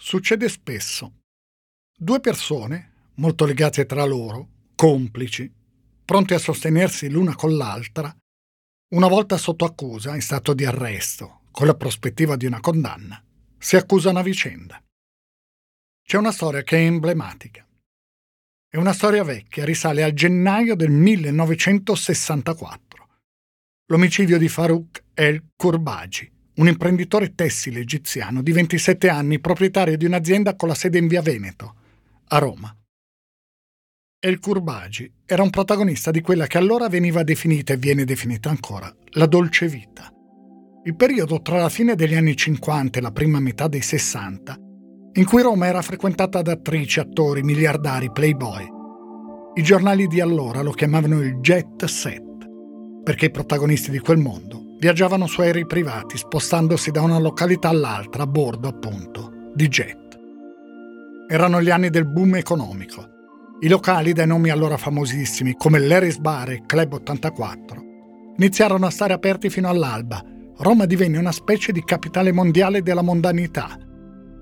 Succede spesso. Due persone, molto legate tra loro, complici, pronti a sostenersi l'una con l'altra, una volta sotto accusa in stato di arresto, con la prospettiva di una condanna, si accusano a vicenda. C'è una storia che è emblematica. È una storia vecchia, risale al gennaio del 1964. L'omicidio di Farouk El Kurbaji, un imprenditore tessile egiziano di 27 anni, proprietario di un'azienda con la sede in via Veneto, a Roma. El Kurbaji era un protagonista di quella che allora veniva definita e viene definita ancora la dolce vita. Il periodo tra la fine degli anni 50 e la prima metà dei 60, in cui Roma era frequentata da attrici, attori, miliardari, playboy. I giornali di allora lo chiamavano il jet set, perché i protagonisti di quel mondo viaggiavano su aerei privati spostandosi da una località all'altra a bordo, appunto, di jet. Erano gli anni del boom economico. I locali dai nomi allora famosissimi come l'Eris Bar e Club 84 iniziarono a stare aperti fino all'alba. Roma divenne una specie di capitale mondiale della mondanità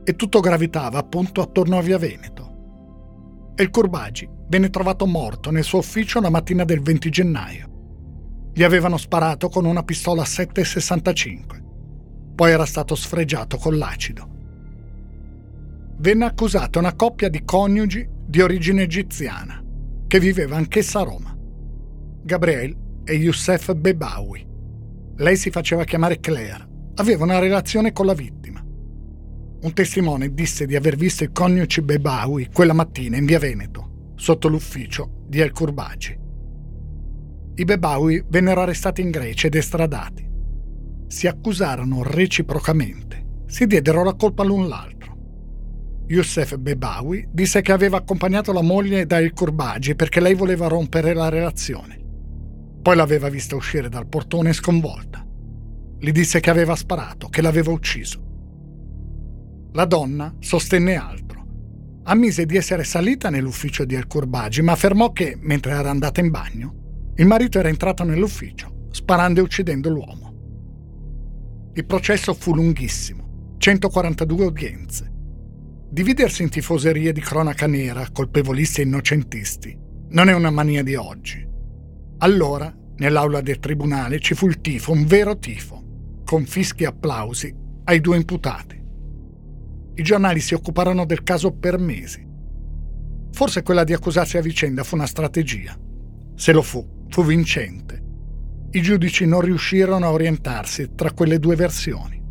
e tutto gravitava appunto attorno a Via Veneto. E il Curbagi venne trovato morto nel suo ufficio la mattina del 20 gennaio. Gli avevano sparato con una pistola 7,65. Poi era stato sfregiato con l'acido. Venne accusata una coppia di coniugi di origine egiziana, che viveva anch'essa a Roma. Gabriel e Youssef Bebawi. Lei si faceva chiamare Claire, aveva una relazione con la vittima. Un testimone disse di aver visto i coniugi Bebawi quella mattina in via Veneto, sotto l'ufficio di El Kurbagi. I Bebawi vennero arrestati in Grecia ed estradati. Si accusarono reciprocamente, si diedero la colpa l'un l'altro. Youssef Bebawi disse che aveva accompagnato la moglie da El Kurbagi perché lei voleva rompere la relazione. Poi l'aveva vista uscire dal portone sconvolta. Gli disse che aveva sparato, che l'aveva ucciso. La donna sostenne altro. Ammise di essere salita nell'ufficio di El Kurbagi, ma affermò che, mentre era andata in bagno, il marito era entrato nell'ufficio, sparando e uccidendo l'uomo. Il processo fu lunghissimo, 142 udienze. Dividersi in tifoserie di cronaca nera, colpevolisti e innocentisti, non è una mania di oggi. Allora, nell'aula del tribunale, ci fu il tifo, un vero tifo, con fischi e applausi ai due imputati. I giornali si occuparono del caso per mesi. Forse quella di accusarsi a vicenda fu una strategia. Se lo fu, fu vincente. I giudici non riuscirono a orientarsi tra quelle due versioni.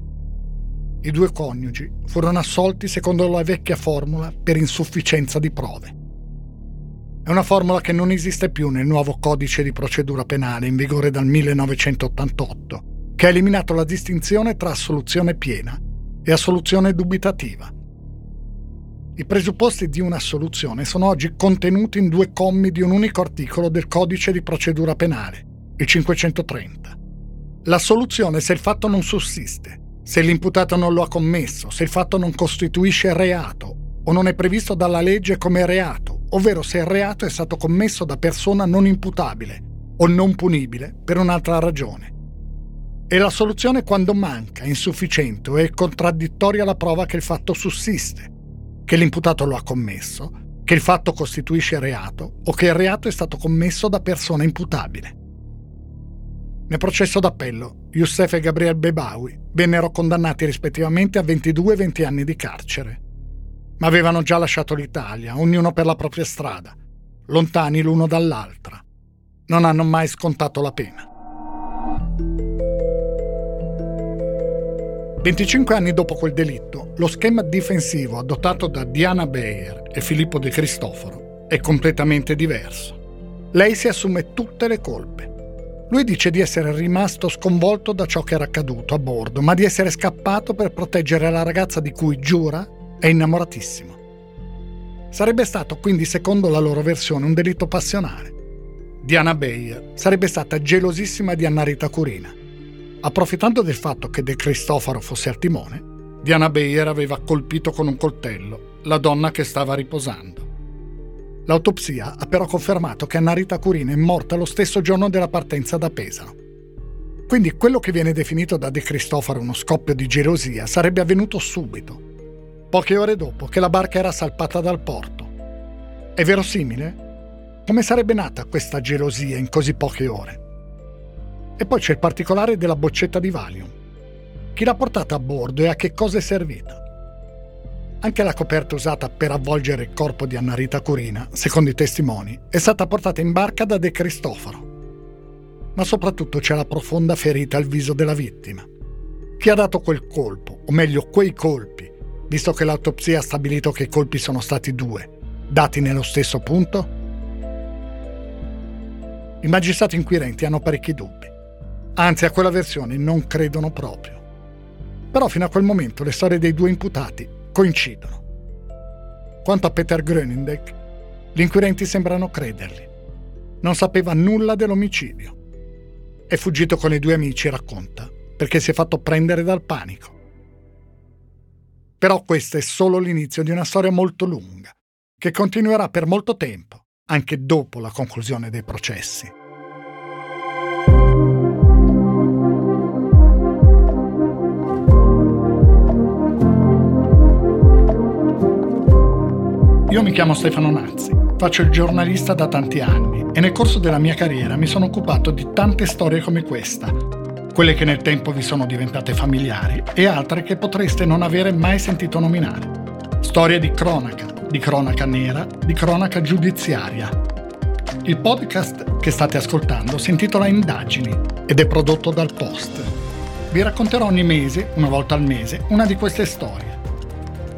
I due coniugi furono assolti secondo la vecchia formula per insufficienza di prove. È una formula che non esiste più nel nuovo codice di procedura penale in vigore dal 1988, che ha eliminato la distinzione tra assoluzione piena e assoluzione dubitativa. I presupposti di una soluzione sono oggi contenuti in due commi di un unico articolo del Codice di procedura penale, il 530. La soluzione se il fatto non sussiste, se l'imputato non lo ha commesso, se il fatto non costituisce reato o non è previsto dalla legge come reato, ovvero se il reato è stato commesso da persona non imputabile o non punibile per un'altra ragione. E la soluzione quando manca, insufficiente o è contraddittoria la prova che il fatto sussiste che l'imputato lo ha commesso, che il fatto costituisce reato o che il reato è stato commesso da persona imputabile. Nel processo d'appello, Youssef e Gabriel Bebawi vennero condannati rispettivamente a 22 e 20 anni di carcere. Ma avevano già lasciato l'Italia, ognuno per la propria strada, lontani l'uno dall'altra. Non hanno mai scontato la pena. 25 anni dopo quel delitto, lo schema difensivo adottato da Diana Bayer e Filippo De Cristoforo è completamente diverso. Lei si assume tutte le colpe. Lui dice di essere rimasto sconvolto da ciò che era accaduto a bordo, ma di essere scappato per proteggere la ragazza di cui giura è innamoratissimo. Sarebbe stato quindi, secondo la loro versione, un delitto passionale. Diana Bayer sarebbe stata gelosissima di Annarita Curina. Approfittando del fatto che De Cristofaro fosse al timone, Diana Bayer aveva colpito con un coltello la donna che stava riposando. L'autopsia ha però confermato che Annarita Curina è morta lo stesso giorno della partenza da Pesaro. Quindi quello che viene definito da De Cristofaro uno scoppio di gelosia sarebbe avvenuto subito, poche ore dopo che la barca era salpata dal porto. È verosimile? Come sarebbe nata questa gelosia in così poche ore? E poi c'è il particolare della boccetta di Valium. Chi l'ha portata a bordo e a che cosa è servita? Anche la coperta usata per avvolgere il corpo di Annarita Curina, secondo i testimoni, è stata portata in barca da De Cristoforo. Ma soprattutto c'è la profonda ferita al viso della vittima. Chi ha dato quel colpo, o meglio quei colpi, visto che l'autopsia ha stabilito che i colpi sono stati due, dati nello stesso punto? I magistrati inquirenti hanno parecchi dubbi. Anzi, a quella versione non credono proprio. Però fino a quel momento le storie dei due imputati coincidono. Quanto a Peter Grönenbeck, gli inquirenti sembrano crederli. Non sapeva nulla dell'omicidio. È fuggito con i due amici, racconta, perché si è fatto prendere dal panico. Però questo è solo l'inizio di una storia molto lunga, che continuerà per molto tempo, anche dopo la conclusione dei processi. Io mi chiamo Stefano Nazzi, faccio il giornalista da tanti anni e nel corso della mia carriera mi sono occupato di tante storie come questa, quelle che nel tempo vi sono diventate familiari e altre che potreste non avere mai sentito nominare. Storie di cronaca, di cronaca nera, di cronaca giudiziaria. Il podcast che state ascoltando si intitola Indagini ed è prodotto dal Post. Vi racconterò ogni mese, una volta al mese, una di queste storie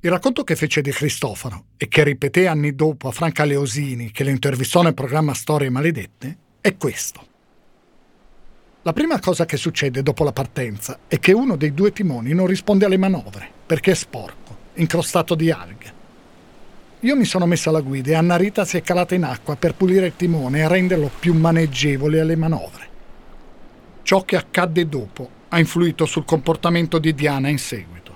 Il racconto che fece di Cristoforo e che ripeté anni dopo a Franca Leosini, che le intervistò nel programma Storie Maledette, è questo. La prima cosa che succede dopo la partenza è che uno dei due timoni non risponde alle manovre perché è sporco, incrostato di alghe. Io mi sono messa alla guida e Anna Rita si è calata in acqua per pulire il timone e renderlo più maneggevole alle manovre. Ciò che accadde dopo ha influito sul comportamento di Diana in seguito.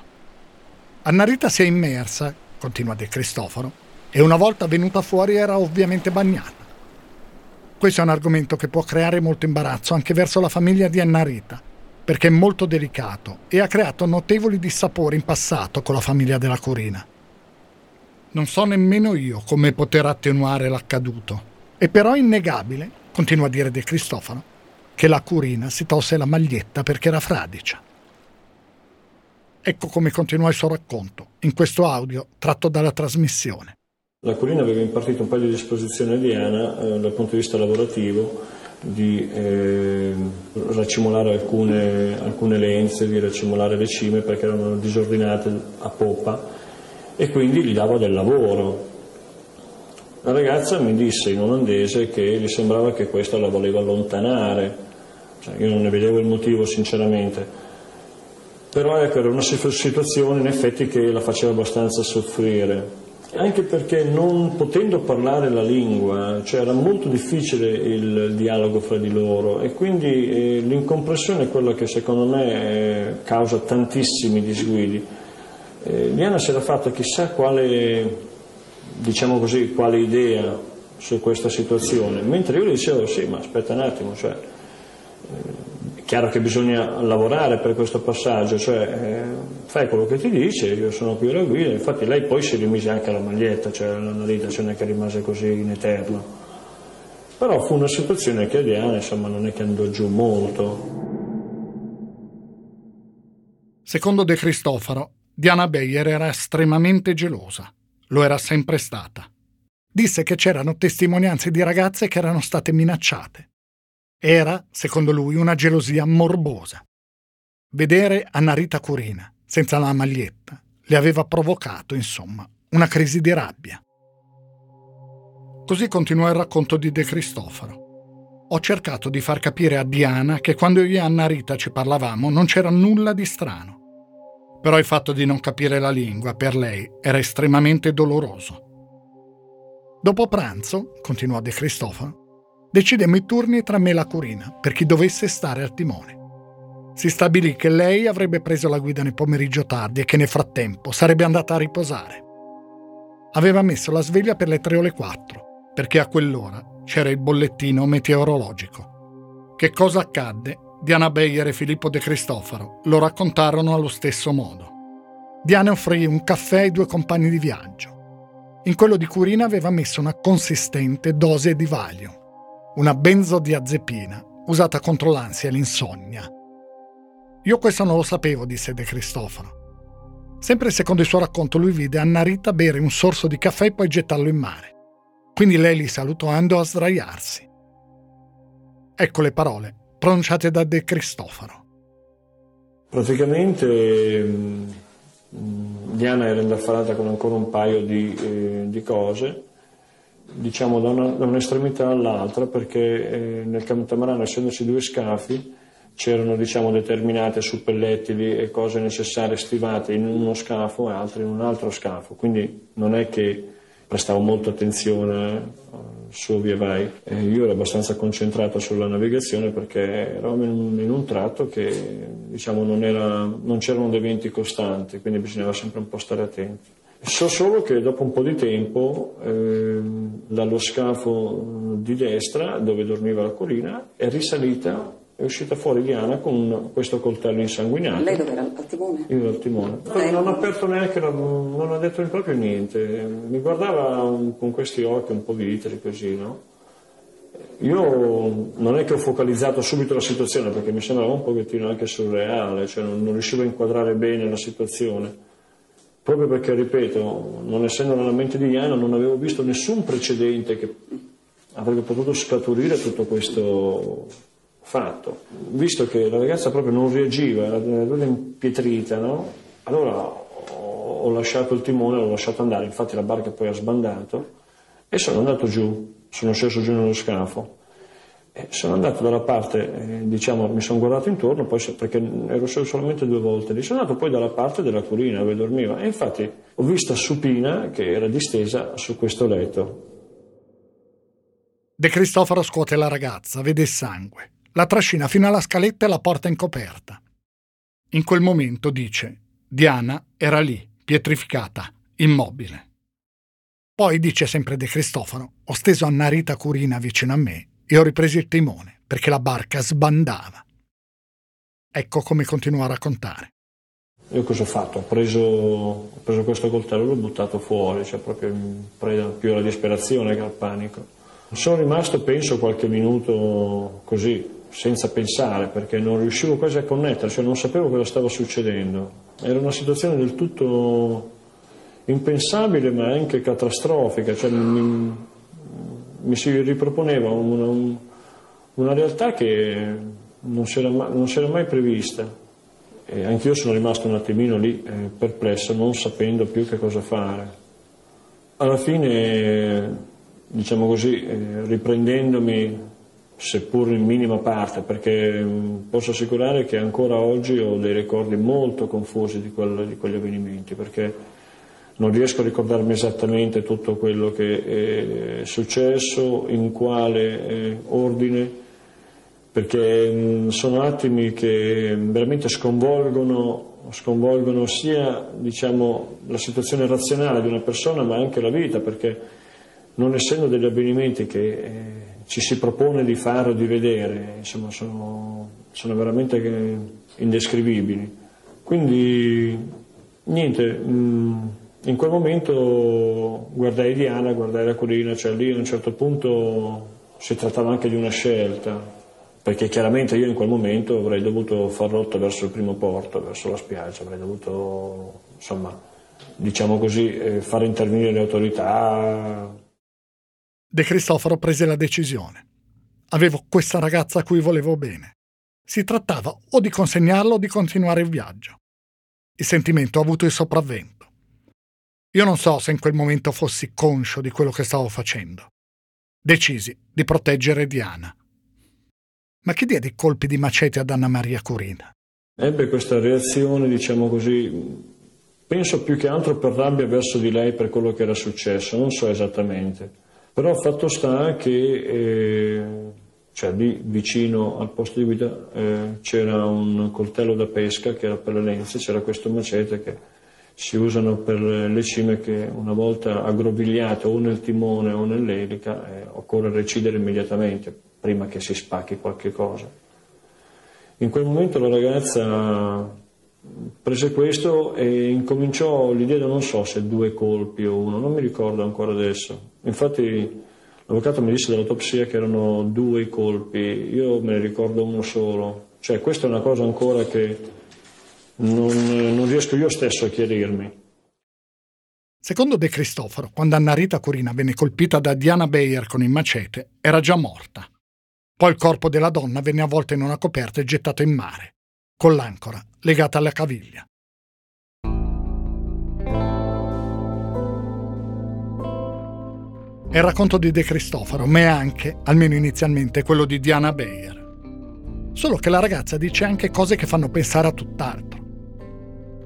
Annarita si è immersa, continua De Cristoforo, e una volta venuta fuori era ovviamente bagnata. Questo è un argomento che può creare molto imbarazzo anche verso la famiglia di Annarita, perché è molto delicato e ha creato notevoli dissapori in passato con la famiglia della Corina. Non so nemmeno io come poter attenuare l'accaduto. E però è innegabile, continua a dire De Cristofano, che la Curina si tolse la maglietta perché era fradicia. Ecco come continua il suo racconto, in questo audio tratto dalla trasmissione. La Colina aveva impartito un paio di esposizioni a Diana eh, dal punto di vista lavorativo, di eh, raccimolare alcune, alcune lenze, di raccimolare le cime perché erano disordinate a poppa e quindi gli dava del lavoro. La ragazza mi disse in olandese che gli sembrava che questa la voleva allontanare, cioè, io non ne vedevo il motivo sinceramente però ecco, era una situazione in effetti che la faceva abbastanza soffrire, anche perché non potendo parlare la lingua, cioè era molto difficile il dialogo fra di loro e quindi eh, l'incompressione è quella che secondo me eh, causa tantissimi disguidi. Eh, Diana si era fatta chissà quale, diciamo così, quale idea su questa situazione, mentre io le dicevo sì, ma aspetta un attimo, cioè, eh, chiaro che bisogna lavorare per questo passaggio, cioè eh, fai quello che ti dice, io sono qui alla guida, infatti lei poi si rimise anche la maglietta, cioè la è che rimase così in eterno. Però fu una situazione che Diana insomma non è che andò giù molto. Secondo De Cristofaro, Diana Beyer era estremamente gelosa. Lo era sempre stata. Disse che c'erano testimonianze di ragazze che erano state minacciate. Era, secondo lui, una gelosia morbosa. Vedere Annarita Curina, senza la maglietta, le aveva provocato, insomma, una crisi di rabbia. Così continuò il racconto di De Cristofaro. Ho cercato di far capire a Diana che quando io e Anna Rita ci parlavamo non c'era nulla di strano. Però il fatto di non capire la lingua per lei era estremamente doloroso. Dopo pranzo, continuò De Cristofano, decidemmo i turni tra me e la Curina per chi dovesse stare al timone. Si stabilì che lei avrebbe preso la guida nel pomeriggio tardi e che nel frattempo sarebbe andata a riposare. Aveva messo la sveglia per le tre o le quattro, perché a quell'ora c'era il bollettino meteorologico. Che cosa accadde? Diana Beyer e Filippo De Cristofaro lo raccontarono allo stesso modo. Diana offrì un caffè ai due compagni di viaggio. In quello di Curina aveva messo una consistente dose di Valium, una benzodiazepina usata contro l'ansia e l'insonnia. Io questo non lo sapevo, disse De Cristofaro. Sempre secondo il suo racconto, lui vide Anna Rita bere un sorso di caffè e poi gettarlo in mare. Quindi lei li salutò e andò a sdraiarsi. Ecco le parole pronunciate da De Cristofaro. Praticamente mm, Diana era indaffarata con ancora un paio di, eh, di cose, diciamo da, una, da, un'estremità all'altra, perché eh, nel catamarano, essendoci due scafi, c'erano diciamo, determinate suppellettili e cose necessarie stivate in uno scafo e altre in un altro scafo, quindi non è che prestavo molta attenzione eh, su via vai. E io ero abbastanza concentrato sulla navigazione perché eravamo in un, in un tratto che diciamo, non, era, non, c'erano dei venti costanti, quindi bisognava sempre un po' stare attenti. So solo che dopo un po' di tempo eh, dallo scafo di destra, dove dormiva la colina, è risalita è uscita fuori Diana con questo coltello insanguinato. Lei dove era? Al timone? Io al timone. Poi non ha aperto neanche, non ha detto proprio niente. Mi guardava con questi occhi un po' vitri così, no? Io non è che ho focalizzato subito la situazione perché mi sembrava un pochettino anche surreale, cioè non, non riuscivo a inquadrare bene la situazione proprio perché, ripeto, non essendo nella mente di Diana, non avevo visto nessun precedente che avrebbe potuto scaturire tutto questo fatto. Visto che la ragazza proprio non reagiva, era impietrita, no? allora ho lasciato il timone, l'ho lasciato andare, infatti la barca poi ha sbandato e sono andato giù, sono sceso giù nello scafo. E sono andato dalla parte, eh, diciamo, mi sono guardato intorno, poi, perché ero solamente due volte lì, sono andato poi dalla parte della curina dove dormiva e infatti ho visto Supina che era distesa su questo letto. De Cristoforo scuote la ragazza, vede il sangue la trascina fino alla scaletta e la porta in coperta. In quel momento, dice, Diana era lì, pietrificata, immobile. Poi, dice sempre De Cristofano, ho steso Anna Rita Curina vicino a me e ho ripreso il timone perché la barca sbandava. Ecco come continua a raccontare. Io cosa ho fatto? Ho preso, ho preso questo coltello e l'ho buttato fuori, cioè proprio in preda più alla disperazione che al panico. Sono rimasto, penso, qualche minuto così, senza pensare perché non riuscivo quasi a connettere, cioè non sapevo cosa stava succedendo. Era una situazione del tutto impensabile ma anche catastrofica, cioè mi, mi, si riproponeva una, una realtà che non si, era mai, mai prevista. E anch'io sono rimasto un attimino lì eh, perplesso, non sapendo più che cosa fare. Alla fine, diciamo così, eh, riprendendomi seppur in minima parte, perché mm, posso assicurare che ancora oggi ho dei ricordi molto confusi di, quel, di quegli avvenimenti, perché non riesco a ricordarmi esattamente tutto quello che è successo, in quale eh, ordine, perché mm, sono attimi che veramente sconvolgono, sconvolgono sia diciamo, la situazione razionale di una persona ma anche la vita, perché non essendo degli avvenimenti che eh, ci si propone di fare o di vedere, insomma, sono, sono veramente indescrivibili. Quindi, niente, mh, in quel momento guardai Diana, guardai la collina, cioè lì a un certo punto si trattava anche di una scelta, perché chiaramente io in quel momento avrei dovuto far rotta verso il primo porto, verso la spiaggia, avrei dovuto, insomma, diciamo così, eh, fare intervenire le autorità. De Cristoforo prese la decisione. Avevo questa ragazza a cui volevo bene. Si trattava o di consegnarlo o di continuare il viaggio. Il sentimento ha avuto il sopravvento. Io non so se in quel momento fossi conscio di quello che stavo facendo. Decisi di proteggere Diana. Ma chi diede i colpi di macete ad Anna Maria Curina? Ebbe questa reazione, diciamo così, penso più che altro per rabbia verso di lei per quello che era successo, non so esattamente. Però fatto sta che eh, cioè, lì vicino al posto di guida eh, c'era un coltello da pesca che era per le lenze, c'era questo macete che si usano per le cime che una volta aggrovigliate o nel timone o nell'elica eh, occorre recidere immediatamente prima che si spacchi qualche cosa. In quel momento la ragazza prese questo e incominciò l'idea, non so se due colpi o uno, non mi ricordo ancora adesso. Infatti l'avvocato mi disse dall'autopsia che erano due colpi, io me ne ricordo uno solo. Cioè questa è una cosa ancora che non, non riesco io stesso a chiarirmi. Secondo De Cristoforo, quando Anna Rita Curina venne colpita da Diana Bayer con il macete, era già morta. Poi il corpo della donna venne avvolto in una coperta e gettato in mare, con l'ancora legata alla caviglia. È il racconto di De Cristoforo, ma è anche, almeno inizialmente, quello di Diana Bayer. Solo che la ragazza dice anche cose che fanno pensare a tutt'altro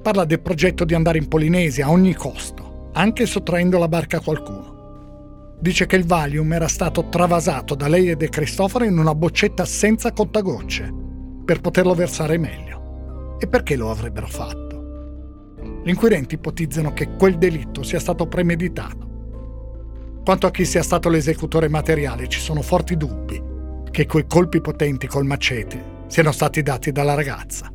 parla del progetto di andare in Polinesia a ogni costo, anche sottraendo la barca a qualcuno. Dice che il Valium era stato travasato da lei e De Cristoforo in una boccetta senza contagocce, per poterlo versare meglio. E perché lo avrebbero fatto? Gli inquirenti ipotizzano che quel delitto sia stato premeditato. Quanto a chi sia stato l'esecutore materiale, ci sono forti dubbi che quei colpi potenti col macete siano stati dati dalla ragazza.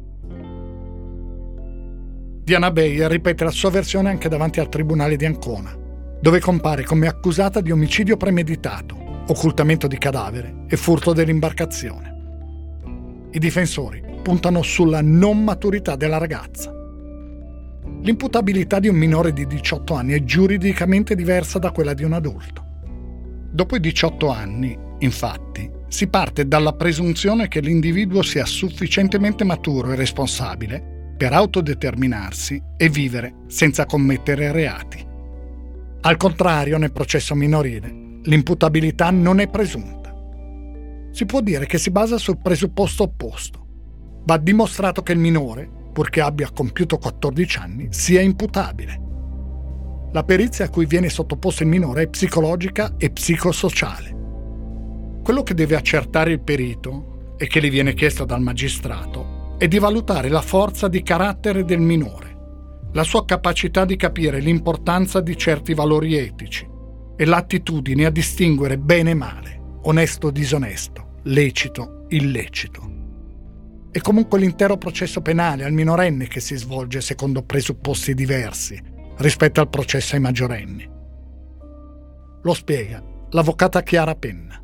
Diana Bayer ripete la sua versione anche davanti al tribunale di Ancona, dove compare come accusata di omicidio premeditato, occultamento di cadavere e furto dell'imbarcazione. I difensori puntano sulla non maturità della ragazza. L'imputabilità di un minore di 18 anni è giuridicamente diversa da quella di un adulto. Dopo i 18 anni, infatti, si parte dalla presunzione che l'individuo sia sufficientemente maturo e responsabile per autodeterminarsi e vivere senza commettere reati. Al contrario, nel processo minorile, l'imputabilità non è presunta. Si può dire che si basa sul presupposto opposto. Va dimostrato che il minore, purché abbia compiuto 14 anni, sia imputabile. La perizia a cui viene sottoposto il minore è psicologica e psicosociale. Quello che deve accertare il perito e che gli viene chiesto dal magistrato è di valutare la forza di carattere del minore, la sua capacità di capire l'importanza di certi valori etici e l'attitudine a distinguere bene e male, onesto disonesto, lecito illecito. È comunque l'intero processo penale al minorenne che si svolge secondo presupposti diversi rispetto al processo ai maggiorenni. Lo spiega l'avvocata Chiara Penna.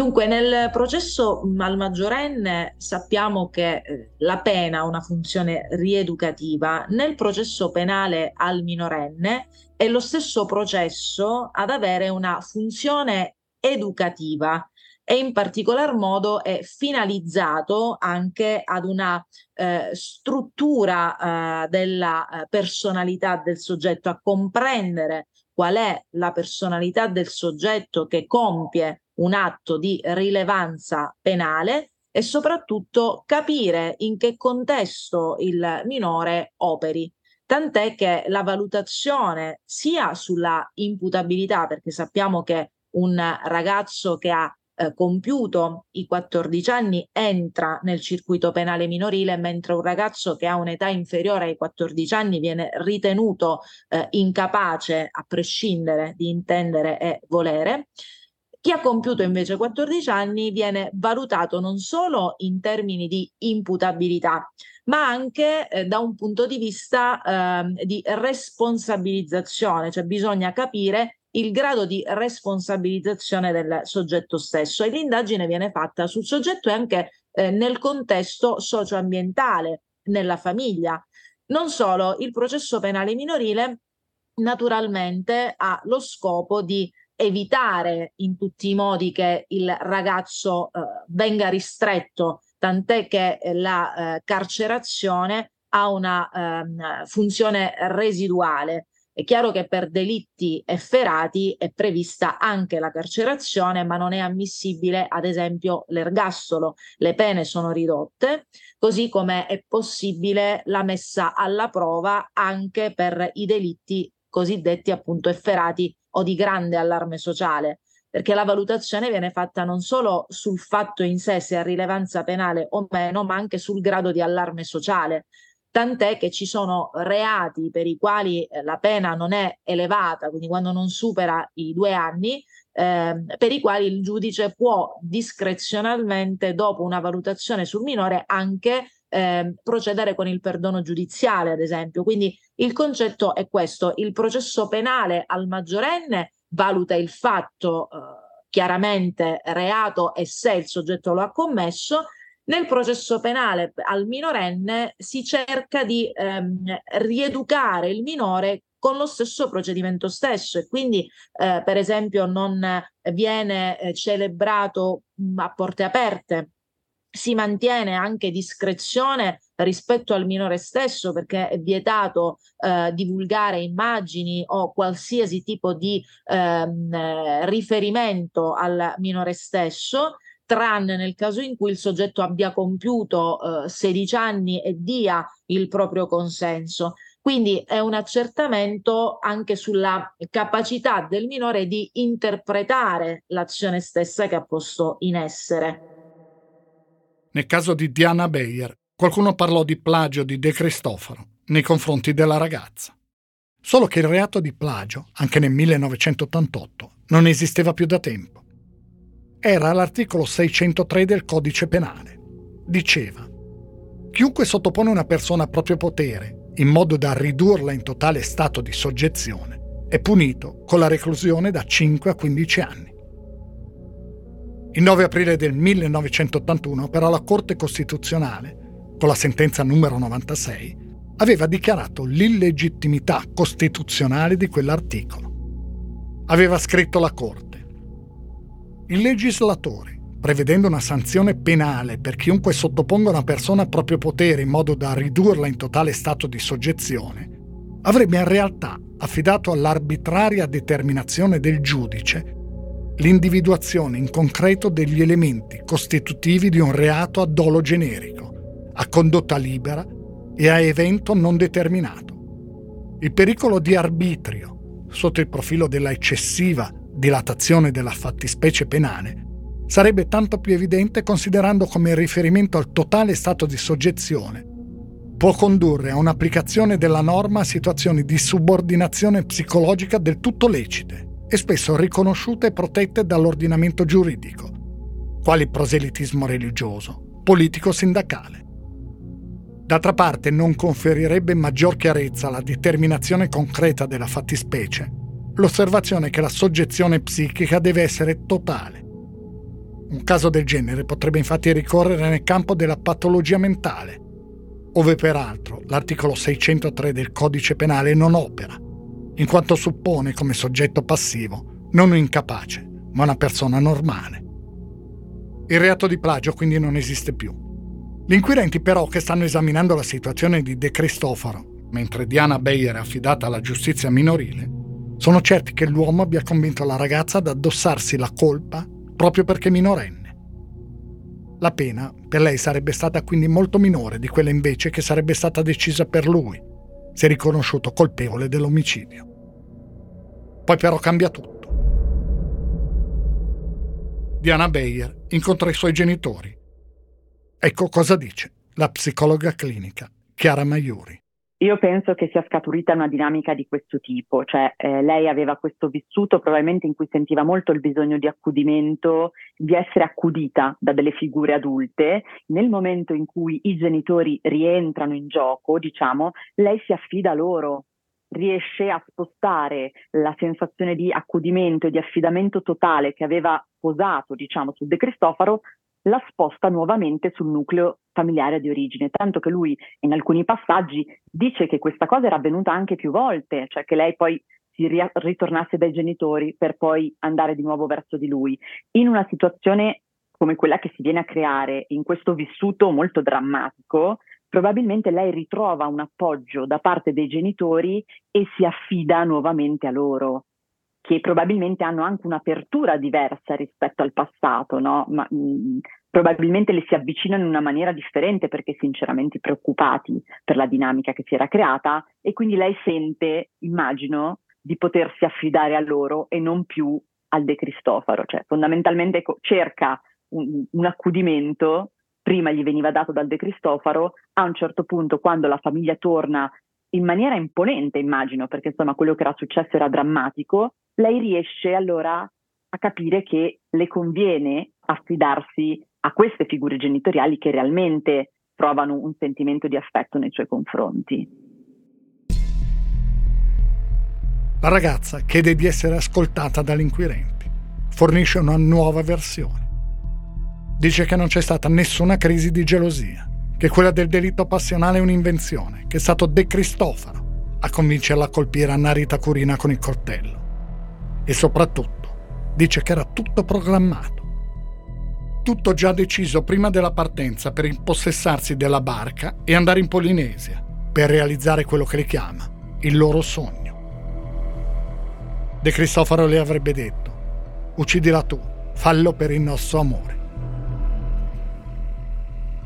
Dunque, nel processo al maggiorenne sappiamo che eh, la pena ha una funzione rieducativa, nel processo penale al minorenne è lo stesso processo ad avere una funzione educativa e in particolar modo è finalizzato anche ad una eh, struttura eh, della eh, personalità del soggetto, a comprendere qual è la personalità del soggetto che compie un atto di rilevanza penale e soprattutto capire in che contesto il minore operi. Tant'è che la valutazione sia sulla imputabilità, perché sappiamo che un ragazzo che ha eh, compiuto i 14 anni entra nel circuito penale minorile, mentre un ragazzo che ha un'età inferiore ai 14 anni viene ritenuto eh, incapace, a prescindere di intendere e volere. Chi ha compiuto invece 14 anni viene valutato non solo in termini di imputabilità, ma anche eh, da un punto di vista eh, di responsabilizzazione, cioè bisogna capire il grado di responsabilizzazione del soggetto stesso e l'indagine viene fatta sul soggetto e anche eh, nel contesto socioambientale, nella famiglia. Non solo, il processo penale minorile naturalmente ha lo scopo di evitare in tutti i modi che il ragazzo eh, venga ristretto, tant'è che la eh, carcerazione ha una eh, funzione residuale. È chiaro che per delitti efferati è prevista anche la carcerazione, ma non è ammissibile, ad esempio, l'ergastolo. Le pene sono ridotte, così come è possibile la messa alla prova anche per i delitti cosiddetti appunto efferati o di grande allarme sociale, perché la valutazione viene fatta non solo sul fatto in sé se ha rilevanza penale o meno, ma anche sul grado di allarme sociale. Tant'è che ci sono reati per i quali eh, la pena non è elevata, quindi quando non supera i due anni, eh, per i quali il giudice può discrezionalmente, dopo una valutazione sul minore, anche eh, procedere con il perdono giudiziale, ad esempio. Quindi il concetto è questo, il processo penale al maggiorenne valuta il fatto eh, chiaramente reato e se il soggetto lo ha commesso, nel processo penale al minorenne si cerca di ehm, rieducare il minore con lo stesso procedimento stesso e quindi eh, per esempio non viene eh, celebrato mh, a porte aperte si mantiene anche discrezione rispetto al minore stesso perché è vietato eh, divulgare immagini o qualsiasi tipo di ehm, riferimento al minore stesso tranne nel caso in cui il soggetto abbia compiuto eh, 16 anni e dia il proprio consenso. Quindi è un accertamento anche sulla capacità del minore di interpretare l'azione stessa che ha posto in essere. Nel caso di Diana Bayer, qualcuno parlò di plagio di De Cristoforo nei confronti della ragazza. Solo che il reato di plagio, anche nel 1988, non esisteva più da tempo era l'articolo 603 del codice penale. Diceva, chiunque sottopone una persona a proprio potere in modo da ridurla in totale stato di soggezione è punito con la reclusione da 5 a 15 anni. Il 9 aprile del 1981 però la Corte Costituzionale, con la sentenza numero 96, aveva dichiarato l'illegittimità costituzionale di quell'articolo. Aveva scritto la Corte il legislatore, prevedendo una sanzione penale per chiunque sottoponga una persona a proprio potere in modo da ridurla in totale stato di soggezione, avrebbe in realtà affidato all'arbitraria determinazione del giudice l'individuazione in concreto degli elementi costitutivi di un reato a dolo generico, a condotta libera e a evento non determinato. Il pericolo di arbitrio, sotto il profilo della eccessiva dilatazione della fattispecie penale, sarebbe tanto più evidente considerando come il riferimento al totale stato di soggezione può condurre a un'applicazione della norma a situazioni di subordinazione psicologica del tutto lecite e spesso riconosciute e protette dall'ordinamento giuridico, quali proselitismo religioso, politico-sindacale. D'altra parte non conferirebbe maggior chiarezza alla determinazione concreta della fattispecie l'osservazione che la soggezione psichica deve essere totale. Un caso del genere potrebbe infatti ricorrere nel campo della patologia mentale, ove peraltro l'articolo 603 del codice penale non opera, in quanto suppone come soggetto passivo non un incapace, ma una persona normale. Il reato di plagio quindi non esiste più. Gli inquirenti però che stanno esaminando la situazione di De Cristoforo, mentre Diana Beyer è affidata alla giustizia minorile, sono certi che l'uomo abbia convinto la ragazza ad addossarsi la colpa proprio perché minorenne. La pena per lei sarebbe stata quindi molto minore di quella invece che sarebbe stata decisa per lui, se riconosciuto colpevole dell'omicidio. Poi però cambia tutto. Diana Bayer incontra i suoi genitori. Ecco cosa dice la psicologa clinica Chiara Maiuri. Io penso che sia scaturita una dinamica di questo tipo, cioè eh, lei aveva questo vissuto probabilmente in cui sentiva molto il bisogno di accudimento, di essere accudita da delle figure adulte. Nel momento in cui i genitori rientrano in gioco, diciamo, lei si affida loro riesce a spostare la sensazione di accudimento e di affidamento totale che aveva posato, diciamo, su De Cristofaro, la sposta nuovamente sul nucleo familiare di origine, tanto che lui in alcuni passaggi dice che questa cosa era avvenuta anche più volte, cioè che lei poi si ri- ritornasse dai genitori per poi andare di nuovo verso di lui, in una situazione come quella che si viene a creare in questo vissuto molto drammatico, probabilmente lei ritrova un appoggio da parte dei genitori e si affida nuovamente a loro, che probabilmente hanno anche un'apertura diversa rispetto al passato, no? Ma, mh, mm, probabilmente le si avvicinano in una maniera differente perché sinceramente preoccupati per la dinamica che si era creata e quindi lei sente, immagino, di potersi affidare a loro e non più al De Cristofaro, cioè fondamentalmente cerca un, un accudimento prima gli veniva dato dal De Cristofaro, a un certo punto quando la famiglia torna in maniera imponente, immagino, perché insomma quello che era successo era drammatico, lei riesce allora a capire che le conviene affidarsi a queste figure genitoriali che realmente provano un sentimento di affetto nei suoi confronti. La ragazza chiede di essere ascoltata dagli inquirenti, fornisce una nuova versione dice che non c'è stata nessuna crisi di gelosia, che quella del delitto passionale è un'invenzione, che è stato De Cristofaro a convincerla a colpire Annarita Curina con il coltello. E soprattutto dice che era tutto programmato. Tutto già deciso prima della partenza per impossessarsi della barca e andare in Polinesia per realizzare quello che le chiama il loro sogno. De Cristofaro le avrebbe detto, uccidila tu, fallo per il nostro amore.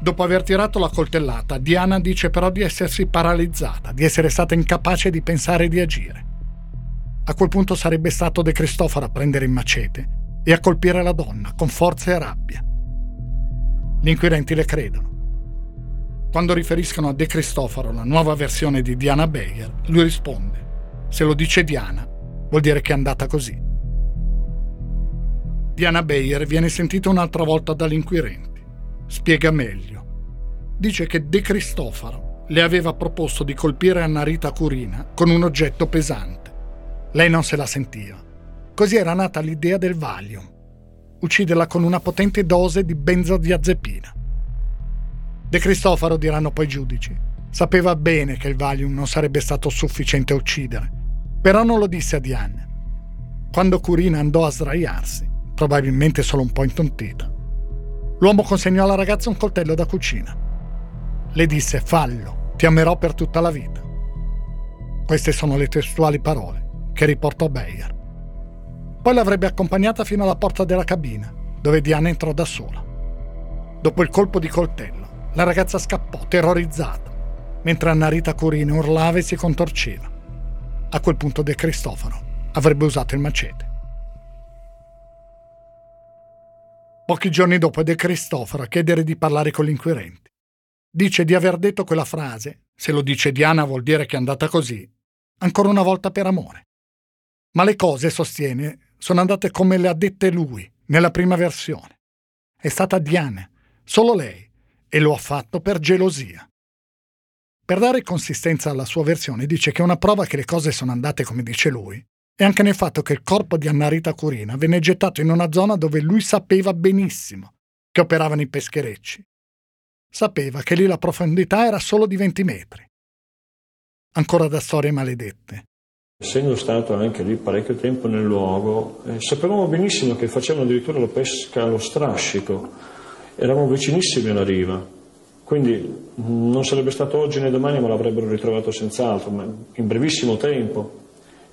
Dopo aver tirato la coltellata, Diana dice però di essersi paralizzata, di essere stata incapace di pensare e di agire. A quel punto sarebbe stato De Cristoforo a prendere il macete e a colpire la donna con forza e rabbia. Gli inquirenti le credono. Quando riferiscono a De Cristoforo la nuova versione di Diana Bayer, lui risponde: Se lo dice Diana, vuol dire che è andata così. Diana Bayer viene sentita un'altra volta dagli inquirenti. Spiega meglio dice che De Cristofaro le aveva proposto di colpire Annarita Curina con un oggetto pesante. Lei non se la sentiva. Così era nata l'idea del Valium. Ucciderla con una potente dose di benzodiazepina. De Cristofaro, diranno poi i giudici, sapeva bene che il Valium non sarebbe stato sufficiente a uccidere, però non lo disse a Diane. Quando Curina andò a sdraiarsi, probabilmente solo un po' intontita, l'uomo consegnò alla ragazza un coltello da cucina le disse fallo, ti amerò per tutta la vita. Queste sono le testuali parole che riportò Bayer. Poi l'avrebbe accompagnata fino alla porta della cabina, dove Diana entrò da sola. Dopo il colpo di coltello, la ragazza scappò, terrorizzata, mentre Annarita Curino urlava e si contorceva. A quel punto De Cristoforo avrebbe usato il macete. Pochi giorni dopo è De Cristoforo a chiedere di parlare con l'inquirente dice di aver detto quella frase, se lo dice Diana vuol dire che è andata così, ancora una volta per amore. Ma le cose, sostiene, sono andate come le ha dette lui, nella prima versione. È stata Diana, solo lei, e lo ha fatto per gelosia. Per dare consistenza alla sua versione dice che una prova che le cose sono andate come dice lui è anche nel fatto che il corpo di Annarita Curina venne gettato in una zona dove lui sapeva benissimo che operavano i pescherecci Sapeva che lì la profondità era solo di 20 metri. Ancora da storie maledette. Essendo stato anche lì parecchio tempo nel luogo, eh, sapevamo benissimo che facevano addirittura la pesca allo strascico. Eravamo vicinissimi alla riva. Quindi mm, non sarebbe stato oggi né domani, ma l'avrebbero ritrovato senz'altro, ma in brevissimo tempo.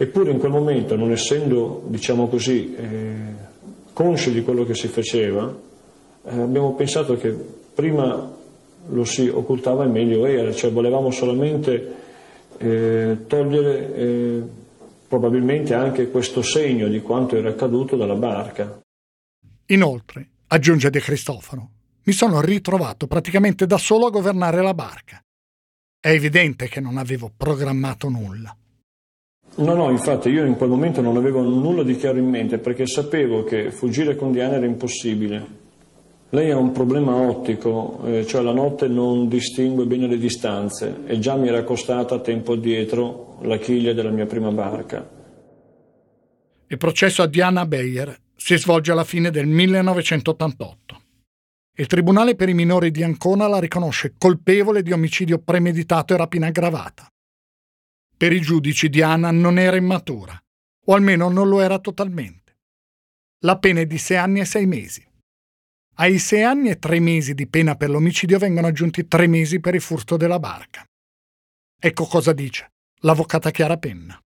Eppure in quel momento, non essendo, diciamo così, eh, consci di quello che si faceva, eh, abbiamo pensato che prima lo si occultava e meglio era, cioè volevamo solamente eh, togliere eh, probabilmente anche questo segno di quanto era accaduto dalla barca. Inoltre, aggiunge De Cristofano, mi sono ritrovato praticamente da solo a governare la barca. È evidente che non avevo programmato nulla. No, no, infatti io in quel momento non avevo nulla di chiaro in mente perché sapevo che fuggire con Diana era impossibile Lei ha un problema ottico, eh, cioè la notte non distingue bene le distanze e già mi era costata tempo addietro la chiglia della mia prima barca. Il processo a Diana Beyer si svolge alla fine del 1988. Il Tribunale per i minori di Ancona la riconosce colpevole di omicidio premeditato e rapina aggravata. Per i giudici Diana non era immatura, o almeno non lo era totalmente. La pena è di sei anni e sei mesi. Ai sei anni e tre mesi di pena per l'omicidio vengono aggiunti tre mesi per il furto della barca. Ecco cosa dice l'avvocata Chiara Penna.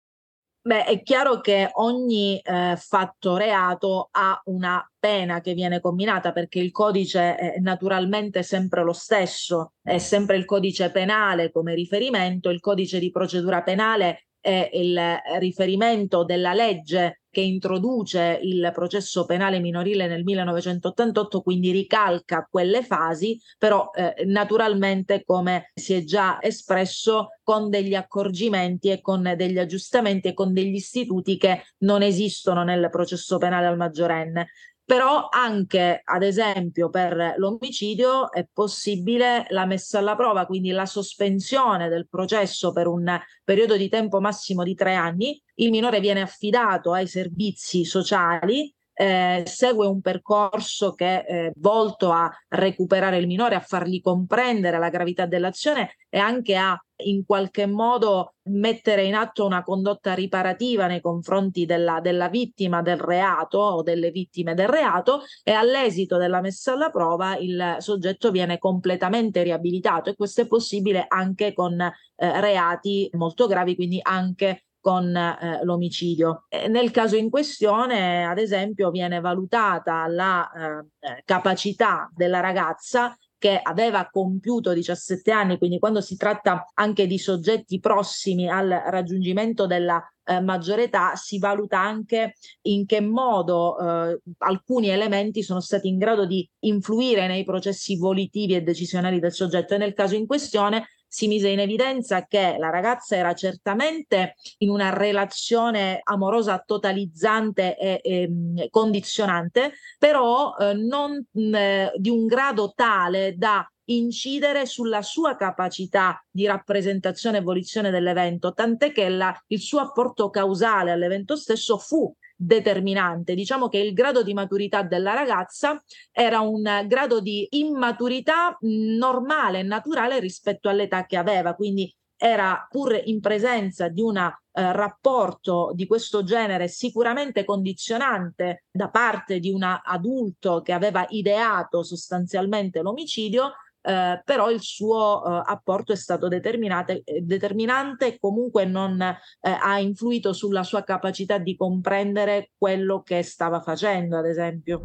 Beh, è chiaro che ogni eh, fatto reato ha una pena che viene combinata perché il codice è naturalmente sempre lo stesso, è sempre il codice penale come riferimento, il codice di procedura penale è il riferimento della legge che introduce il processo penale minorile nel 1988, quindi ricalca quelle fasi, però eh, naturalmente come si è già espresso con degli accorgimenti e con degli aggiustamenti e con degli istituti che non esistono nel processo penale al maggiorenne però anche ad esempio per l'omicidio è possibile la messa alla prova, quindi la sospensione del processo per un periodo di tempo massimo di tre anni, il minore viene affidato ai servizi sociali eh, segue un percorso che è volto a recuperare il minore, a fargli comprendere la gravità dell'azione e anche a in qualche modo mettere in atto una condotta riparativa nei confronti della, della, vittima del reato o delle vittime del reato e all'esito della messa alla prova il soggetto viene completamente riabilitato e questo è possibile anche con eh, reati molto gravi, quindi anche con eh, l'omicidio. E nel caso in questione, ad esempio, viene valutata la eh, capacità della ragazza che aveva compiuto 17 anni, quindi quando si tratta anche di soggetti prossimi al raggiungimento della eh, maggiore età, si valuta anche in che modo eh, alcuni elementi sono stati in grado di influire nei processi volitivi e decisionali del soggetto e nel caso in questione si mise in evidenza che la ragazza era certamente in una relazione amorosa totalizzante e, e mm, condizionante, però eh, non mh, mm, eh, di un grado tale da incidere sulla sua capacità di rappresentazione e volizione dell'evento, tant'è che la, il suo apporto causale all'evento stesso fu determinante. Diciamo che il grado di maturità della ragazza era un grado di immaturità normale naturale rispetto all'età che aveva, quindi era pur in presenza di un eh, rapporto di questo genere sicuramente condizionante da parte di un adulto che aveva ideato sostanzialmente l'omicidio, eh, però il suo eh, apporto è stato determinante e comunque non eh, ha influito sulla sua capacità di comprendere quello che stava facendo, ad esempio.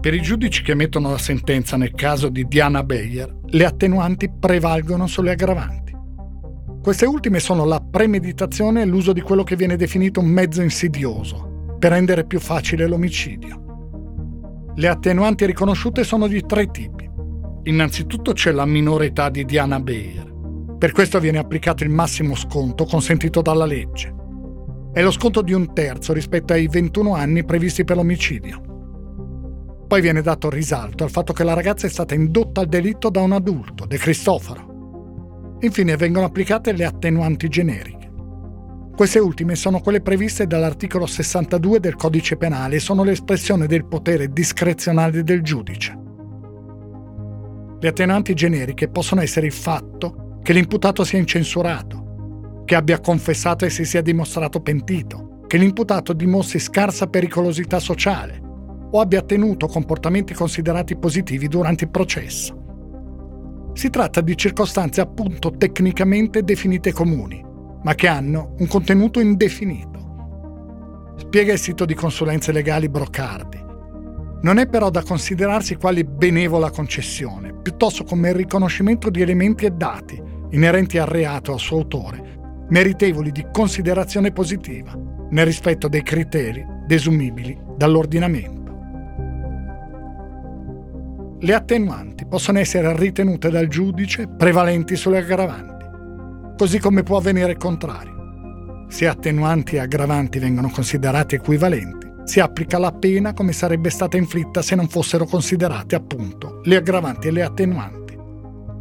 Per i giudici che emettono la sentenza nel caso di Diana Beyer, le attenuanti prevalgono sulle aggravanti. Queste ultime sono la premeditazione e l'uso di quello che viene definito un mezzo insidioso, per rendere più facile l'omicidio. Le attenuanti riconosciute sono di tre tipi. Innanzitutto c'è la minore età di Diana Beyer. Per questo viene applicato il massimo sconto consentito dalla legge. È lo sconto di un terzo rispetto ai 21 anni previsti per l'omicidio. Poi viene dato risalto al fatto che la ragazza è stata indotta al delitto da un adulto, De Cristoforo. Infine vengono applicate le attenuanti generiche. Queste ultime sono quelle previste dall'articolo 62 del codice penale e sono l'espressione del potere discrezionale del giudice. Le attenuanti generiche possono essere il fatto che l'imputato sia incensurato, che abbia confessato e si sia dimostrato pentito, che l'imputato dimostri scarsa pericolosità sociale o abbia tenuto comportamenti considerati positivi durante il processo. Si tratta di circostanze appunto tecnicamente definite comuni, ma che hanno un contenuto indefinito. Spiega il sito di consulenze legali Brocardi. Non è però da considerarsi quale benevola concessione, piuttosto come il riconoscimento di elementi e dati inerenti al reato o al suo autore, meritevoli di considerazione positiva, nel rispetto dei criteri desumibili dall'ordinamento. Le attenuanti possono essere ritenute dal giudice prevalenti sulle aggravanti così come può avvenire il contrario. Se attenuanti e aggravanti vengono considerati equivalenti, si applica la pena come sarebbe stata inflitta se non fossero considerate appunto le aggravanti e le attenuanti.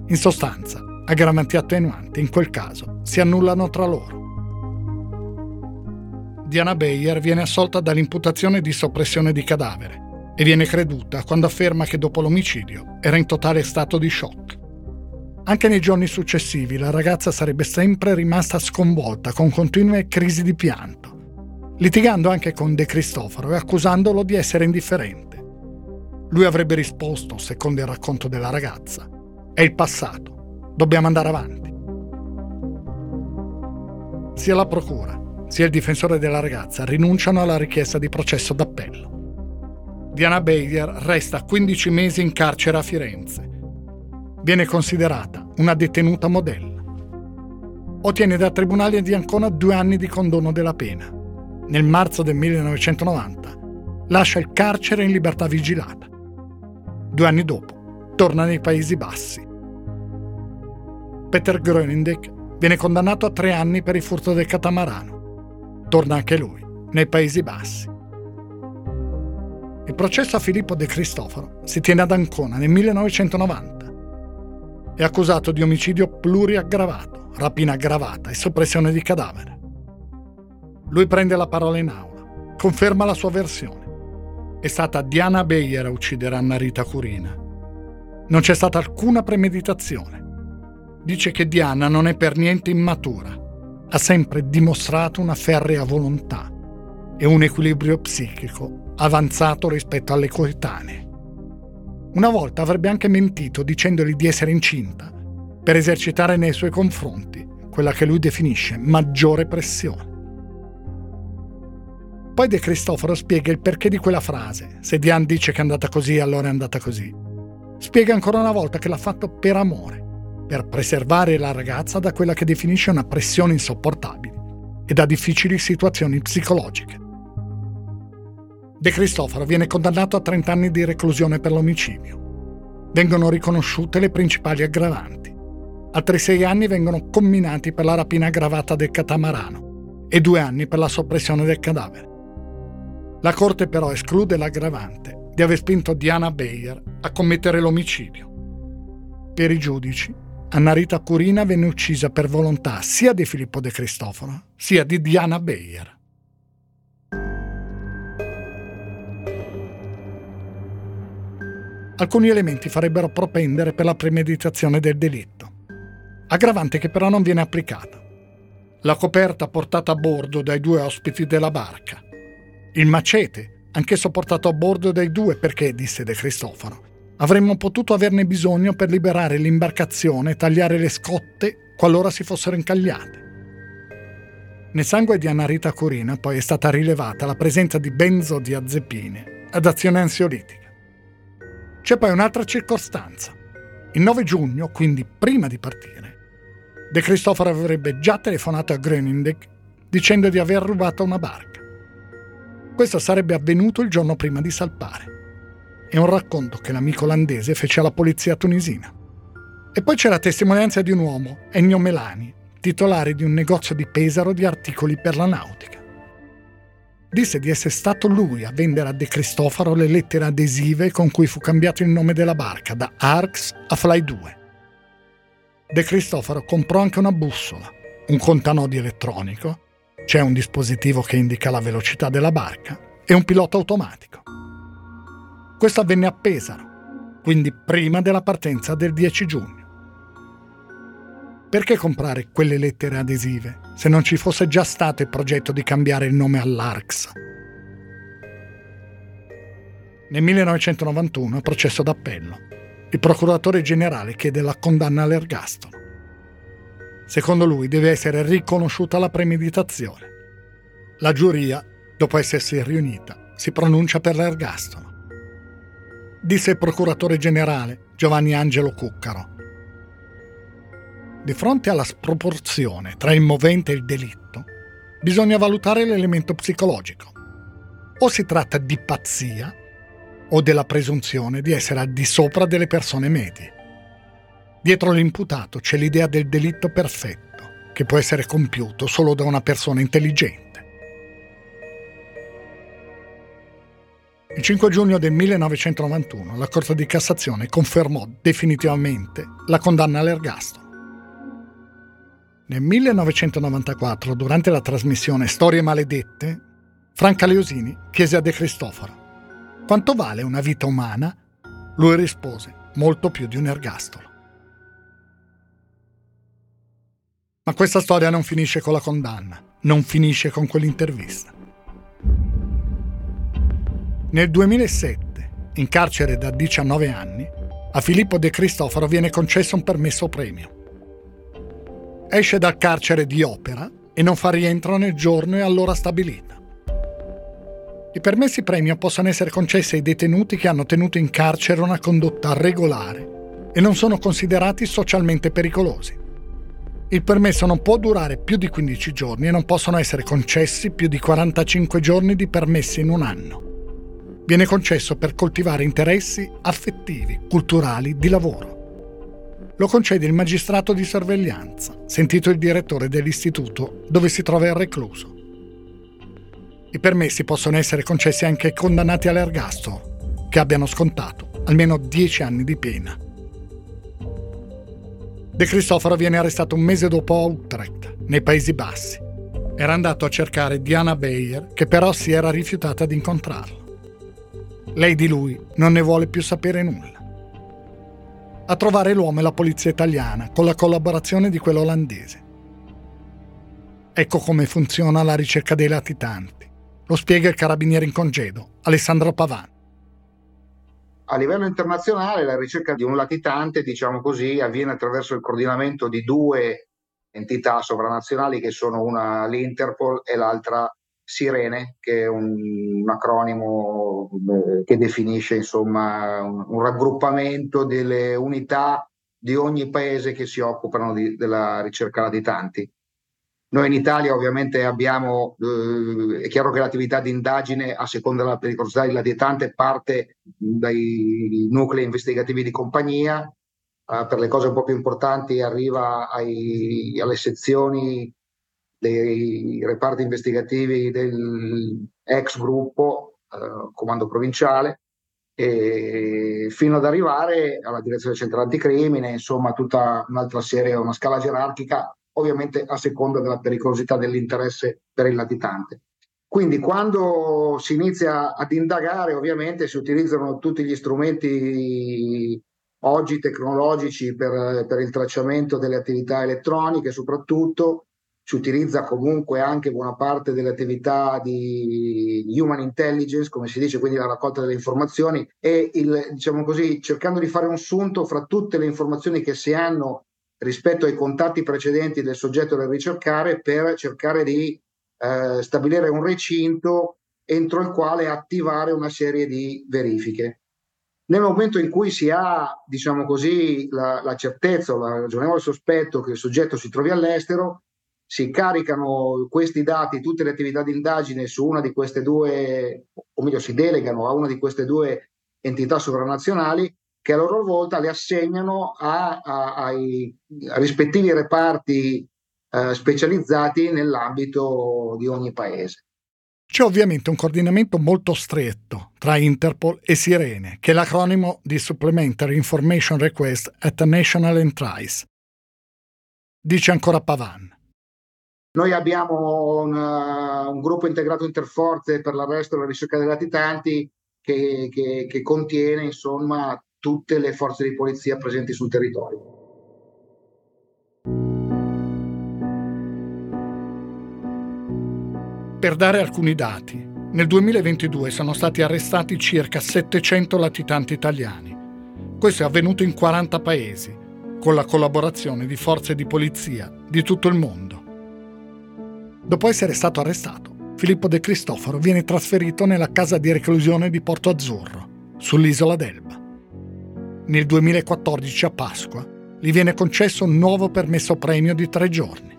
In sostanza, aggravanti e attenuanti in quel caso si annullano tra loro. Diana Bayer viene assolta dall'imputazione di soppressione di cadavere e viene creduta quando afferma che dopo l'omicidio era in totale stato di shock. Anche nei giorni successivi la ragazza sarebbe sempre rimasta sconvolta con continue crisi di pianto, litigando anche con De Cristoforo e accusandolo di essere indifferente. Lui avrebbe risposto, secondo il racconto della ragazza, è il passato, dobbiamo andare avanti. Sia la procura sia il difensore della ragazza rinunciano alla richiesta di processo d'appello. Diana Bayer resta 15 mesi in carcere a Firenze viene considerata una detenuta modella. Ottiene dal Tribunale di Ancona due anni di condono della pena. Nel marzo del 1990 lascia il carcere in libertà vigilata. Due anni dopo torna nei Paesi Bassi. Peter Grönindek viene condannato a tre anni per il furto del catamarano. Torna anche lui nei Paesi Bassi. Il processo a Filippo De Cristoforo si tiene ad Ancona nel 1990 è accusato di omicidio pluriaggravato, rapina aggravata e soppressione di cadavere. Lui prende la parola in aula, conferma la sua versione. È stata Diana Beyer a uccidere Anna Rita Curina. Non c'è stata alcuna premeditazione. Dice che Diana non è per niente immatura. Ha sempre dimostrato una ferrea volontà e un equilibrio psichico avanzato rispetto alle coetanee. Una volta avrebbe anche mentito dicendogli di essere incinta, per esercitare nei suoi confronti quella che lui definisce maggiore pressione. Poi De Cristoforo spiega il perché di quella frase. Se Diane dice che è andata così, allora è andata così. Spiega ancora una volta che l'ha fatto per amore, per preservare la ragazza da quella che definisce una pressione insopportabile e da difficili situazioni psicologiche. De Cristoforo viene condannato a 30 anni di reclusione per l'omicidio. Vengono riconosciute le principali aggravanti. Altri sei anni vengono comminati per la rapina aggravata del catamarano e due anni per la soppressione del cadavere. La Corte però esclude l'aggravante di aver spinto Diana Bayer a commettere l'omicidio. Per i giudici, Anna Rita Curina venne uccisa per volontà sia di Filippo De Cristoforo sia di Diana Bayer. Alcuni elementi farebbero propendere per la premeditazione del delitto. Aggravante che però non viene applicata. La coperta portata a bordo dai due ospiti della barca. Il macete, anch'esso portato a bordo dai due perché, disse De Cristoforo, avremmo potuto averne bisogno per liberare l'imbarcazione e tagliare le scotte qualora si fossero incagliate. Nel sangue di Anarita Corina poi è stata rilevata la presenza di benzodiazepine ad azione ansiolitica. C'è poi un'altra circostanza. Il 9 giugno, quindi prima di partire, De Cristoforo avrebbe già telefonato a Grönindek dicendo di aver rubato una barca. Questo sarebbe avvenuto il giorno prima di salpare. È un racconto che l'amico olandese fece alla polizia tunisina. E poi c'è la testimonianza di un uomo, Ennio Melani, titolare di un negozio di Pesaro di articoli per la nautica disse di essere stato lui a vendere a De Cristoforo le lettere adesive con cui fu cambiato il nome della barca da Arx a Fly 2. De Cristoforo comprò anche una bussola, un contanodi elettronico, c'è un dispositivo che indica la velocità della barca e un pilota automatico. Questo avvenne a Pesaro, quindi prima della partenza del 10 giugno. Perché comprare quelle lettere adesive se non ci fosse già stato il progetto di cambiare il nome all'ARCS? Nel 1991 processo d'appello. Il procuratore generale chiede la condanna all'ergastolo. Secondo lui deve essere riconosciuta la premeditazione. La giuria, dopo essersi riunita, si pronuncia per l'ergastolo. Disse il procuratore generale Giovanni Angelo Cuccaro. Di fronte alla sproporzione tra il movente e il delitto, bisogna valutare l'elemento psicologico. O si tratta di pazzia o della presunzione di essere al di sopra delle persone medie. Dietro l'imputato c'è l'idea del delitto perfetto, che può essere compiuto solo da una persona intelligente. Il 5 giugno del 1991 la Corte di Cassazione confermò definitivamente la condanna all'ergastolo. Nel 1994, durante la trasmissione Storie maledette, Franca Leosini chiese a De Cristoforo quanto vale una vita umana? Lui rispose molto più di un ergastolo. Ma questa storia non finisce con la condanna, non finisce con quell'intervista. Nel 2007, in carcere da 19 anni, a Filippo De Cristoforo viene concesso un permesso premio. Esce dal carcere di Opera e non fa rientro nel giorno e all'ora stabilita. I permessi premio possono essere concessi ai detenuti che hanno tenuto in carcere una condotta regolare e non sono considerati socialmente pericolosi. Il permesso non può durare più di 15 giorni e non possono essere concessi più di 45 giorni di permessi in un anno. Viene concesso per coltivare interessi affettivi, culturali, di lavoro lo concede il magistrato di sorveglianza, sentito il direttore dell'istituto dove si trova il recluso. I permessi possono essere concessi anche ai condannati all'ergastolo, che abbiano scontato almeno 10 anni di pena. De Cristoforo viene arrestato un mese dopo a Utrecht, nei Paesi Bassi. Era andato a cercare Diana Bayer, che però si era rifiutata di incontrarlo. Lei di lui non ne vuole più sapere nulla a trovare l'uomo e la polizia italiana con la collaborazione di quella olandese. Ecco come funziona la ricerca dei latitanti. Lo spiega il carabiniere in congedo, Alessandro Pavan. A livello internazionale la ricerca di un latitante, diciamo così, avviene attraverso il coordinamento di due entità sovranazionali che sono una l'Interpol e l'altra Sirene, che è un, un acronimo eh, che definisce insomma, un, un, raggruppamento delle unità di ogni paese che si occupano di, della ricerca latitanti. Noi in Italia ovviamente abbiamo, eh, è chiaro che l'attività di indagine a seconda della pericolosità del latitante parte dai nuclei investigativi di compagnia, eh, per le cose un po' più importanti arriva ai, alle sezioni dei reparti investigativi del ex gruppo eh, comando provinciale fino ad arrivare alla direzione centrale anticrimine, insomma tutta un'altra serie, una scala gerarchica, ovviamente a seconda della pericolosità dell'interesse per il latitante. Quindi quando si inizia ad indagare, ovviamente si utilizzano tutti gli strumenti oggi tecnologici per, per il tracciamento delle attività elettroniche, soprattutto si utilizza comunque anche buona parte delle attività di human intelligence, come si dice, quindi la raccolta delle informazioni e il, diciamo così, cercando di fare un sunto fra tutte le informazioni che si hanno rispetto ai contatti precedenti del soggetto da ricercare per cercare di eh, stabilire un recinto entro il quale attivare una serie di verifiche. Nel momento in cui si ha, diciamo così, la, la certezza o la ragionevole sospetto che il soggetto si trovi all'estero, si caricano questi dati, tutte le attività di indagine su una di queste due, o meglio si delegano a una di queste due entità sovranazionali che a loro volta le assegnano a, a, ai rispettivi reparti eh, specializzati nell'ambito di ogni paese. C'è ovviamente un coordinamento molto stretto tra Interpol e Sirene, che è l'acronimo di Supplementary Information Request at a National Enterprise. Dice ancora Pavan. Noi abbiamo una, un gruppo integrato interforze per l'arresto e la ricerca dei latitanti che, che, che contiene insomma tutte le forze di polizia presenti sul territorio. Per dare alcuni dati, nel 2022 sono stati arrestati circa 700 latitanti italiani. Questo è avvenuto in 40 paesi, con la collaborazione di forze di polizia di tutto il mondo. Dopo essere stato arrestato, Filippo De Cristoforo viene trasferito nella casa di reclusione di Porto Azzurro, sull'isola d'Elba. Nel 2014, a Pasqua, gli viene concesso un nuovo permesso premio di tre giorni.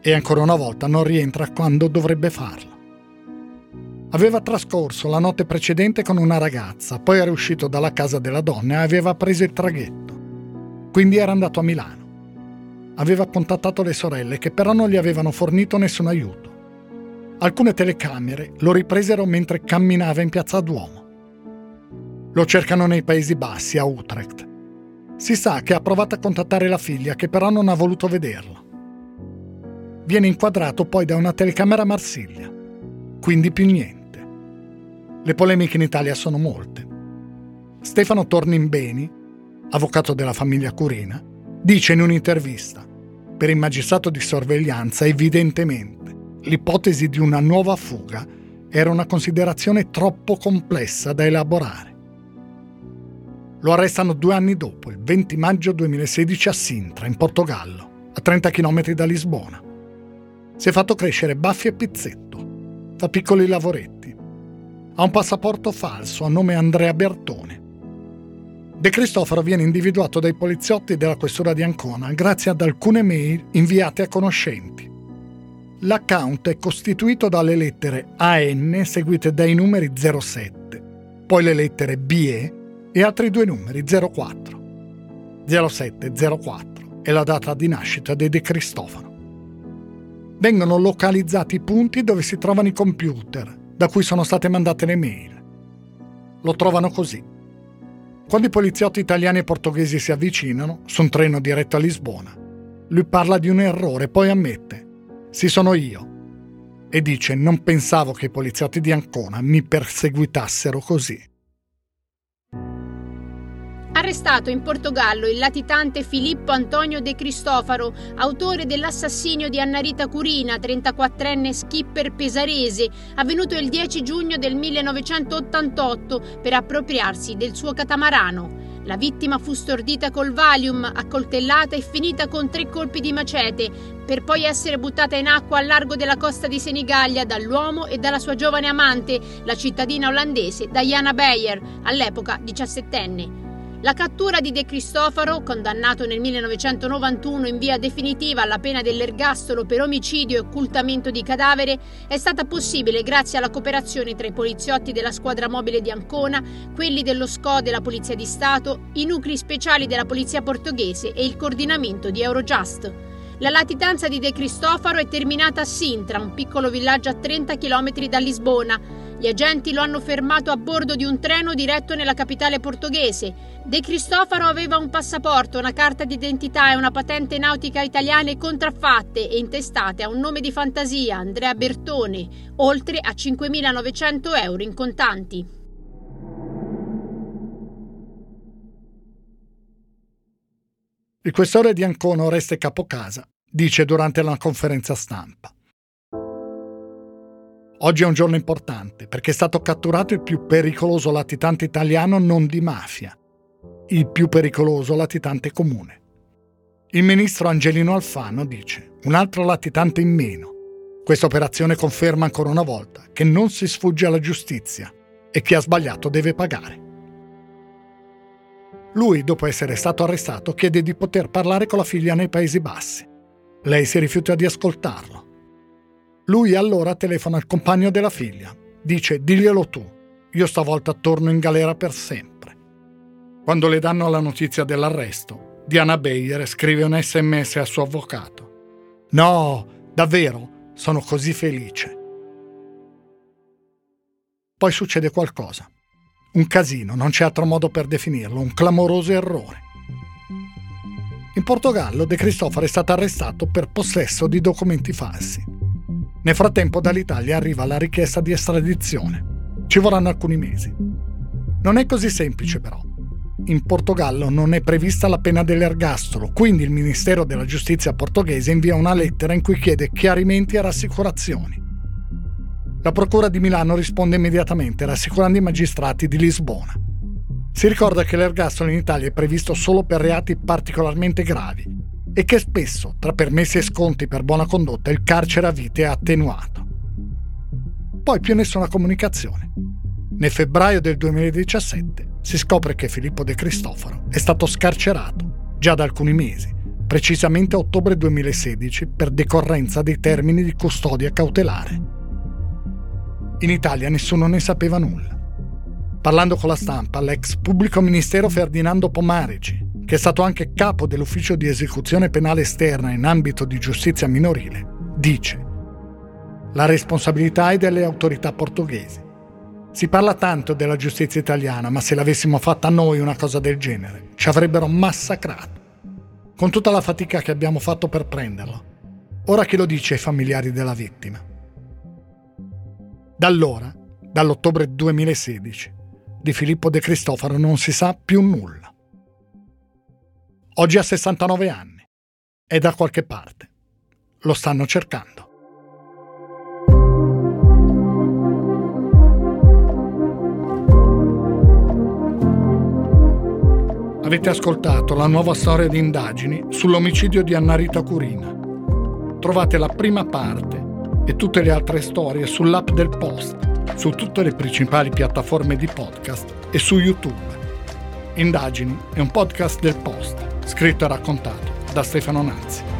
E ancora una volta non rientra quando dovrebbe farlo. Aveva trascorso la notte precedente con una ragazza, poi era uscito dalla casa della donna e aveva preso il traghetto. Quindi era andato a Milano aveva contattato le sorelle che però non gli avevano fornito nessun aiuto. Alcune telecamere lo ripresero mentre camminava in piazza Duomo. Lo cercano nei Paesi Bassi, a Utrecht. Si sa che ha provato a contattare la figlia, che però non ha voluto vederla. Viene inquadrato poi da una telecamera a Marsiglia, quindi più niente. Le polemiche in Italia sono molte. Stefano Tornimbeni, avvocato della famiglia Curina, dice in un'intervista, per il magistrato di sorveglianza evidentemente l'ipotesi di una nuova fuga era una considerazione troppo complessa da elaborare. Lo arrestano due anni dopo, il 20 maggio 2016 a Sintra, in Portogallo, a 30 km da Lisbona. Si è fatto crescere baffi e pizzetto, fa piccoli lavoretti. Ha un passaporto falso a nome Andrea Bertone. De Cristoforo viene individuato dai poliziotti della questura di Ancona grazie ad alcune mail inviate a conoscenti. L'account è costituito dalle lettere AN seguite dai numeri 07, poi le lettere BE e altri due numeri 04. 07 04 è la data di nascita di De Cristofano. Vengono localizzati i punti dove si trovano i computer da cui sono state mandate le mail. Lo trovano così. Quando i poliziotti italiani e portoghesi si avvicinano, su un treno diretto a Lisbona, lui parla di un errore, poi ammette sì, sono io. E dice: Non pensavo che i poliziotti di Ancona mi perseguitassero così. Arrestato in Portogallo il latitante Filippo Antonio De Cristofaro, autore dell'assassinio di Annarita Curina, 34enne skipper pesarese, avvenuto il 10 giugno del 1988 per appropriarsi del suo catamarano. La vittima fu stordita col Valium, accoltellata e finita con tre colpi di macete, per poi essere buttata in acqua al largo della costa di Senigallia dall'uomo e dalla sua giovane amante, la cittadina olandese Diana Beyer, all'epoca diciassettenne. La cattura di De Cristofaro, condannato nel 1991 in via definitiva alla pena dell'ergastolo per omicidio e occultamento di cadavere, è stata possibile grazie alla cooperazione tra i poliziotti della squadra mobile di Ancona, quelli dello SCO della Polizia di Stato, i nuclei speciali della Polizia portoghese e il coordinamento di Eurojust. La latitanza di De Cristofaro è terminata a Sintra, un piccolo villaggio a 30 km da Lisbona. Gli agenti lo hanno fermato a bordo di un treno diretto nella capitale portoghese. De Cristofaro aveva un passaporto, una carta d'identità e una patente nautica italiane contraffatte e intestate a un nome di fantasia, Andrea Bertone, oltre a 5.900 euro in contanti. Il questore di Ancona Oreste Capocasa dice durante la conferenza stampa. Oggi è un giorno importante perché è stato catturato il più pericoloso latitante italiano non di mafia, il più pericoloso latitante comune. Il ministro Angelino Alfano dice un altro latitante in meno. Questa operazione conferma ancora una volta che non si sfugge alla giustizia e chi ha sbagliato deve pagare. Lui, dopo essere stato arrestato, chiede di poter parlare con la figlia nei Paesi Bassi. Lei si rifiuta di ascoltarlo. Lui allora telefona al compagno della figlia. Dice diglielo tu, io stavolta torno in galera per sempre. Quando le danno la notizia dell'arresto, Diana Beyer scrive un sms al suo avvocato. No, davvero, sono così felice. Poi succede qualcosa. Un casino, non c'è altro modo per definirlo, un clamoroso errore. In Portogallo De Cristofaro è stato arrestato per possesso di documenti falsi. Nel frattempo dall'Italia arriva la richiesta di estradizione. Ci vorranno alcuni mesi. Non è così semplice però. In Portogallo non è prevista la pena dell'ergastolo, quindi il Ministero della Giustizia portoghese invia una lettera in cui chiede chiarimenti e rassicurazioni. La Procura di Milano risponde immediatamente rassicurando i magistrati di Lisbona. Si ricorda che l'ergastolo in Italia è previsto solo per reati particolarmente gravi e che spesso, tra permessi e sconti per buona condotta, il carcere a vita è attenuato. Poi più nessuna comunicazione. Nel febbraio del 2017 si scopre che Filippo De Cristoforo è stato scarcerato già da alcuni mesi, precisamente a ottobre 2016, per decorrenza dei termini di custodia cautelare. In Italia nessuno ne sapeva nulla. Parlando con la stampa, l'ex pubblico ministero Ferdinando Pomarici, che è stato anche capo dell'ufficio di esecuzione penale esterna in ambito di giustizia minorile, dice La responsabilità è delle autorità portoghesi. Si parla tanto della giustizia italiana, ma se l'avessimo fatta noi una cosa del genere, ci avrebbero massacrato. Con tutta la fatica che abbiamo fatto per prenderlo. Ora chi lo dice ai familiari della vittima? Da allora, dall'ottobre 2016, di Filippo De Cristofaro non si sa più nulla. Oggi ha 69 anni. È da qualche parte. Lo stanno cercando. Avete ascoltato la nuova storia di indagini sull'omicidio di Annarita Curina. Trovate la prima parte e tutte le altre storie sull'app del Post, su tutte le principali piattaforme di podcast e su YouTube. Indagini è un podcast del Post, scritto e raccontato da Stefano Nanzi.